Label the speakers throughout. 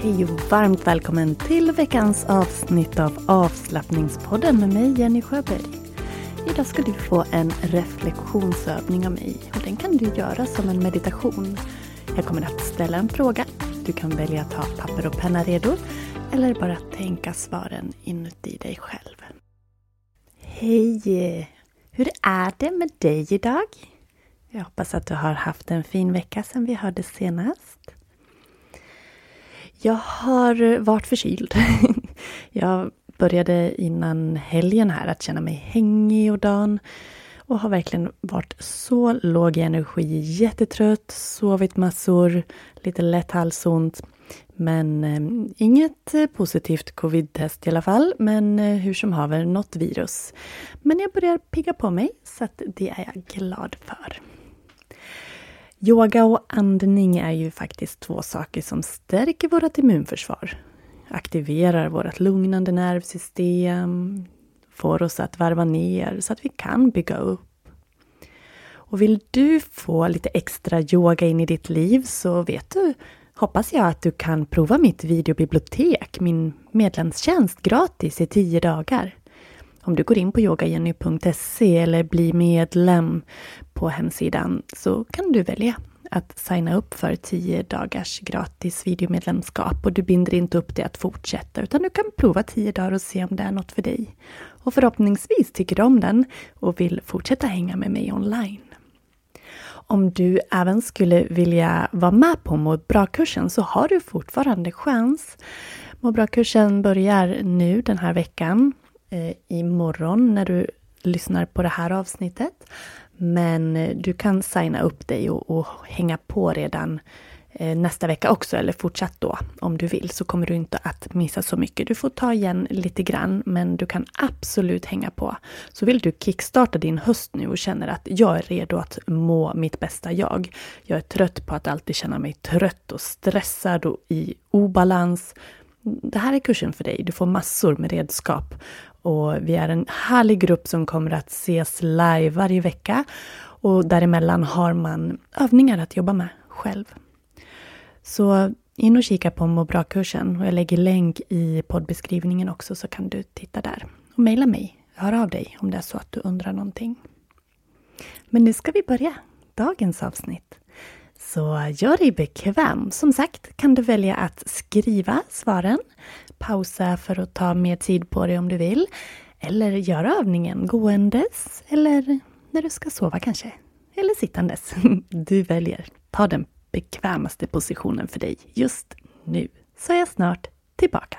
Speaker 1: Hej och varmt välkommen till veckans avsnitt av Avslappningspodden med mig Jenny Sjöberg. Idag ska du få en reflektionsövning av mig och den kan du göra som en meditation. Jag kommer att ställa en fråga. Du kan välja att ha papper och penna redo eller bara tänka svaren inuti dig själv. Hej! Hur är det med dig idag? Jag hoppas att du har haft en fin vecka sedan vi hördes senast. Jag har eh, varit förkyld. Jag började innan helgen här att känna mig hängig och dan och har verkligen varit så låg i energi, jättetrött, sovit massor, lite lätt halsont. Men eh, inget eh, positivt covid-test i alla fall, men eh, hur som haver, något virus. Men jag börjar pigga på mig, så att det är jag glad för. Yoga och andning är ju faktiskt två saker som stärker vårt immunförsvar. Aktiverar vårt lugnande nervsystem, får oss att varva ner så att vi kan bygga upp. Och vill du få lite extra yoga in i ditt liv så vet du, hoppas jag att du kan prova mitt videobibliotek, min medlemstjänst gratis i tio dagar. Om du går in på yogajenny.se eller blir medlem på hemsidan så kan du välja att signa upp för 10 dagars gratis videomedlemskap och du binder inte upp dig att fortsätta utan du kan prova 10 dagar och se om det är något för dig. Och förhoppningsvis tycker du om den och vill fortsätta hänga med mig online. Om du även skulle vilja vara med på Må bra-kursen så har du fortfarande chans. Må bra-kursen börjar nu den här veckan eh, imorgon när du lyssnar på det här avsnittet. Men eh, du kan signa upp dig och, och hänga på redan eh, nästa vecka också, eller fortsatt då om du vill, så kommer du inte att missa så mycket. Du får ta igen lite grann, men du kan absolut hänga på. Så vill du kickstarta din höst nu och känner att jag är redo att må mitt bästa jag. Jag är trött på att alltid känna mig trött och stressad och i obalans. Det här är kursen för dig. Du får massor med redskap och vi är en härlig grupp som kommer att ses live varje vecka. Och däremellan har man övningar att jobba med själv. Så in och kika på Må bra-kursen och jag lägger länk i poddbeskrivningen också så kan du titta där. Och mejla mig, hör av dig om det är så att du undrar någonting. Men nu ska vi börja dagens avsnitt. Så gör dig bekväm. Som sagt kan du välja att skriva svaren, pausa för att ta mer tid på dig om du vill, eller göra övningen gåendes eller när du ska sova kanske. Eller sittandes. Du väljer. Ta den bekvämaste positionen för dig just nu. Så är jag snart tillbaka.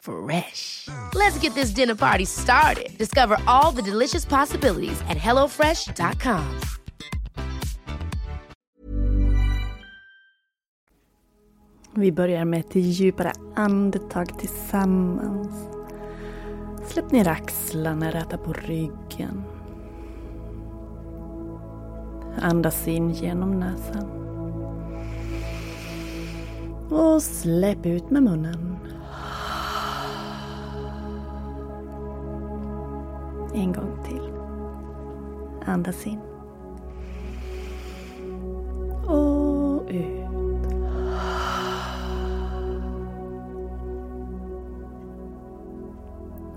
Speaker 2: Fresh. Let's get this dinner party started. Discover all the delicious possibilities at hellofresh.com.
Speaker 1: Vi börjar med ett djupare andetag tillsammans. Släpp ner axlarna, räta på ryggen. Andas in genom näsan. Och släpp ut med munnen. En gång till. Andas in. Och ut.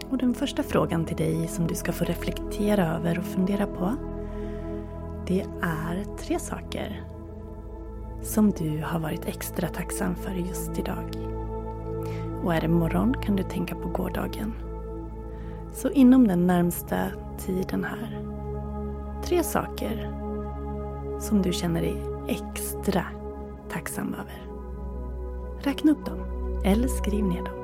Speaker 1: Och den första frågan till dig som du ska få reflektera över och fundera på. Det är tre saker som du har varit extra tacksam för just idag. Och är det morgon kan du tänka på gårdagen. Så inom den närmsta tiden här. Tre saker som du känner dig extra tacksam över. Räkna upp dem eller skriv ner dem.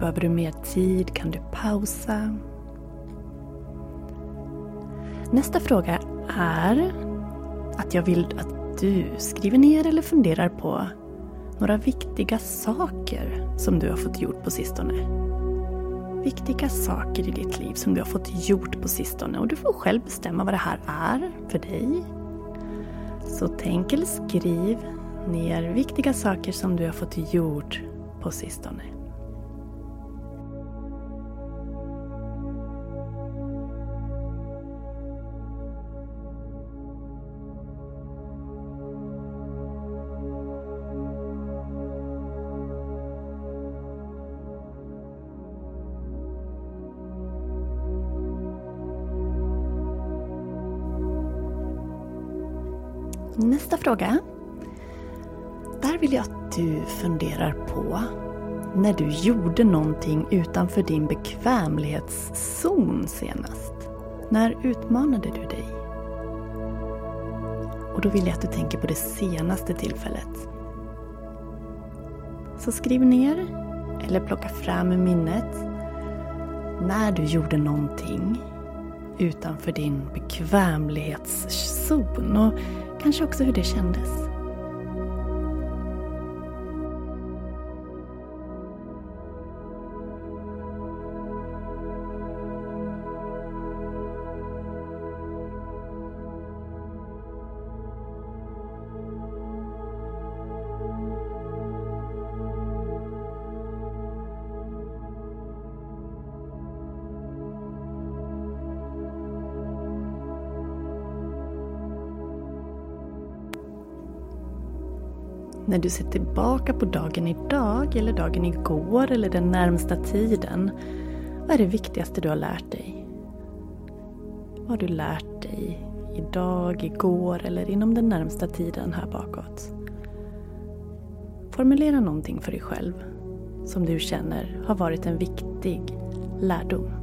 Speaker 1: Behöver du mer tid kan du pausa. Nästa fråga är att jag vill att du skriver ner eller funderar på några viktiga saker som du har fått gjort på sistone. Viktiga saker i ditt liv som du har fått gjort på sistone och du får själv bestämma vad det här är för dig. Så tänk eller skriv ner viktiga saker som du har fått gjort på sistone. Nästa fråga. Där vill jag att du funderar på när du gjorde någonting utanför din bekvämlighetszon senast. När utmanade du dig? Och då vill jag att du tänker på det senaste tillfället. Så skriv ner eller plocka fram i minnet när du gjorde någonting utanför din bekvämlighetszon och kanske också hur det kändes. När du ser tillbaka på dagen idag eller dagen igår eller den närmsta tiden. Vad är det viktigaste du har lärt dig? Vad har du lärt dig idag, igår eller inom den närmsta tiden här bakåt? Formulera någonting för dig själv som du känner har varit en viktig lärdom.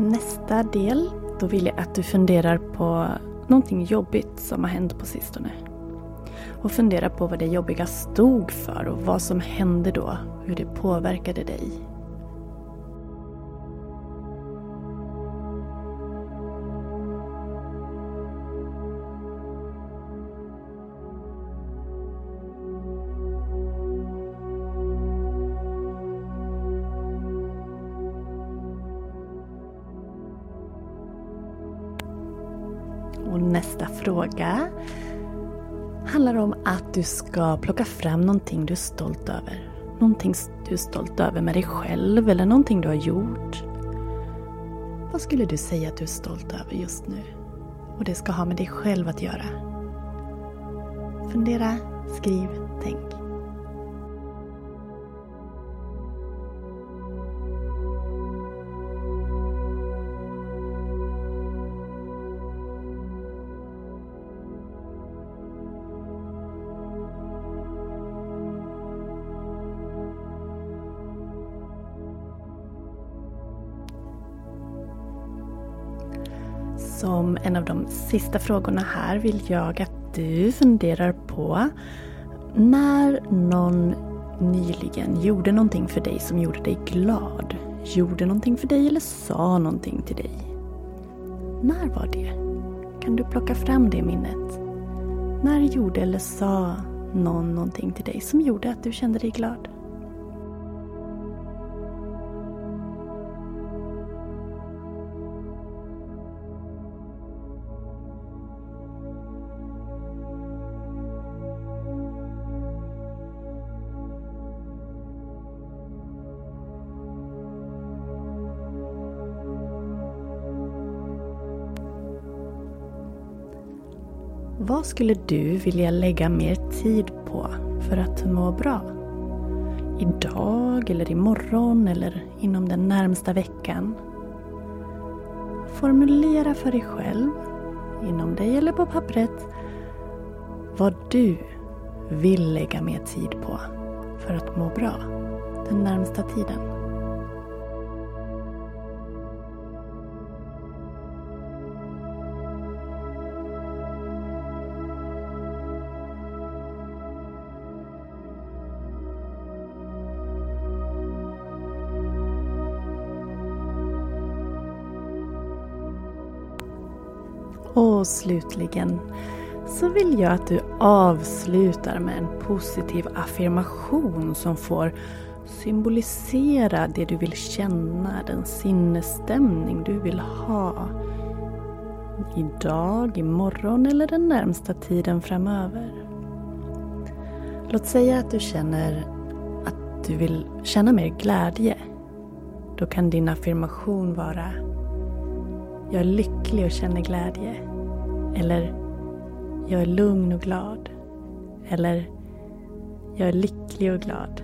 Speaker 1: Nästa del då vill jag att du funderar på någonting jobbigt som har hänt på sistone. Och fundera på vad det jobbiga stod för och vad som hände då, hur det påverkade dig. Nästa fråga handlar om att du ska plocka fram någonting du är stolt över. Någonting du är stolt över med dig själv eller någonting du har gjort. Vad skulle du säga att du är stolt över just nu? Och det ska ha med dig själv att göra. Fundera, skriv, tänk. Av de sista frågorna här vill jag att du funderar på när någon nyligen gjorde någonting för dig som gjorde dig glad. Gjorde någonting för dig eller sa någonting till dig. När var det? Kan du plocka fram det minnet? När gjorde eller sa någon någonting till dig som gjorde att du kände dig glad? Vad skulle du vilja lägga mer tid på för att må bra? Idag eller imorgon eller inom den närmsta veckan? Formulera för dig själv, inom dig eller på pappret, vad du vill lägga mer tid på för att må bra den närmsta tiden. Och slutligen så vill jag att du avslutar med en positiv affirmation som får symbolisera det du vill känna, den sinnesstämning du vill ha. Idag, imorgon eller den närmsta tiden framöver. Låt säga att du känner att du vill känna mer glädje. Då kan din affirmation vara jag är lycklig och känner glädje. Eller Jag är lugn och glad. Eller Jag är lycklig och glad.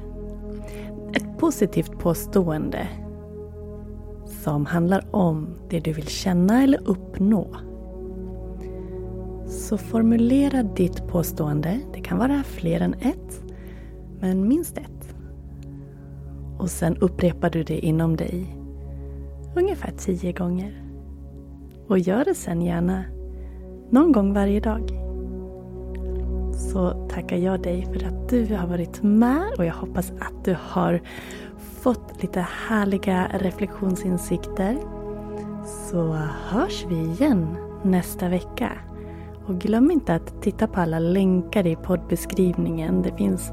Speaker 1: Ett positivt påstående som handlar om det du vill känna eller uppnå. Så formulera ditt påstående. Det kan vara fler än ett, men minst ett. Och sen upprepar du det inom dig ungefär tio gånger. Och gör det sen gärna någon gång varje dag. Så tackar jag dig för att du har varit med och jag hoppas att du har fått lite härliga reflektionsinsikter. Så hörs vi igen nästa vecka. Och glöm inte att titta på alla länkar i poddbeskrivningen. Det finns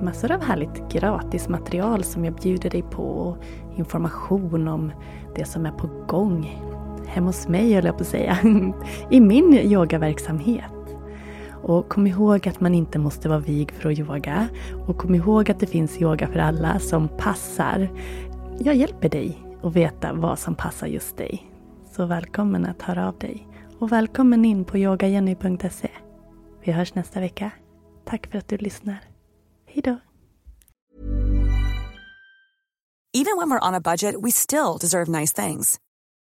Speaker 1: massor av härligt gratismaterial som jag bjuder dig på och information om det som är på gång hemma hos mig, höll jag på att säga, i min yogaverksamhet. Och kom ihåg att man inte måste vara vig för att yoga. Och kom ihåg att det finns yoga för alla som passar. Jag hjälper dig att veta vad som passar just dig. Så välkommen att höra av dig. Och välkommen in på yogajenny.se. Vi hörs nästa vecka. Tack för att du lyssnar. Hej då!
Speaker 3: Even when we're on a budget we still deserve nice things.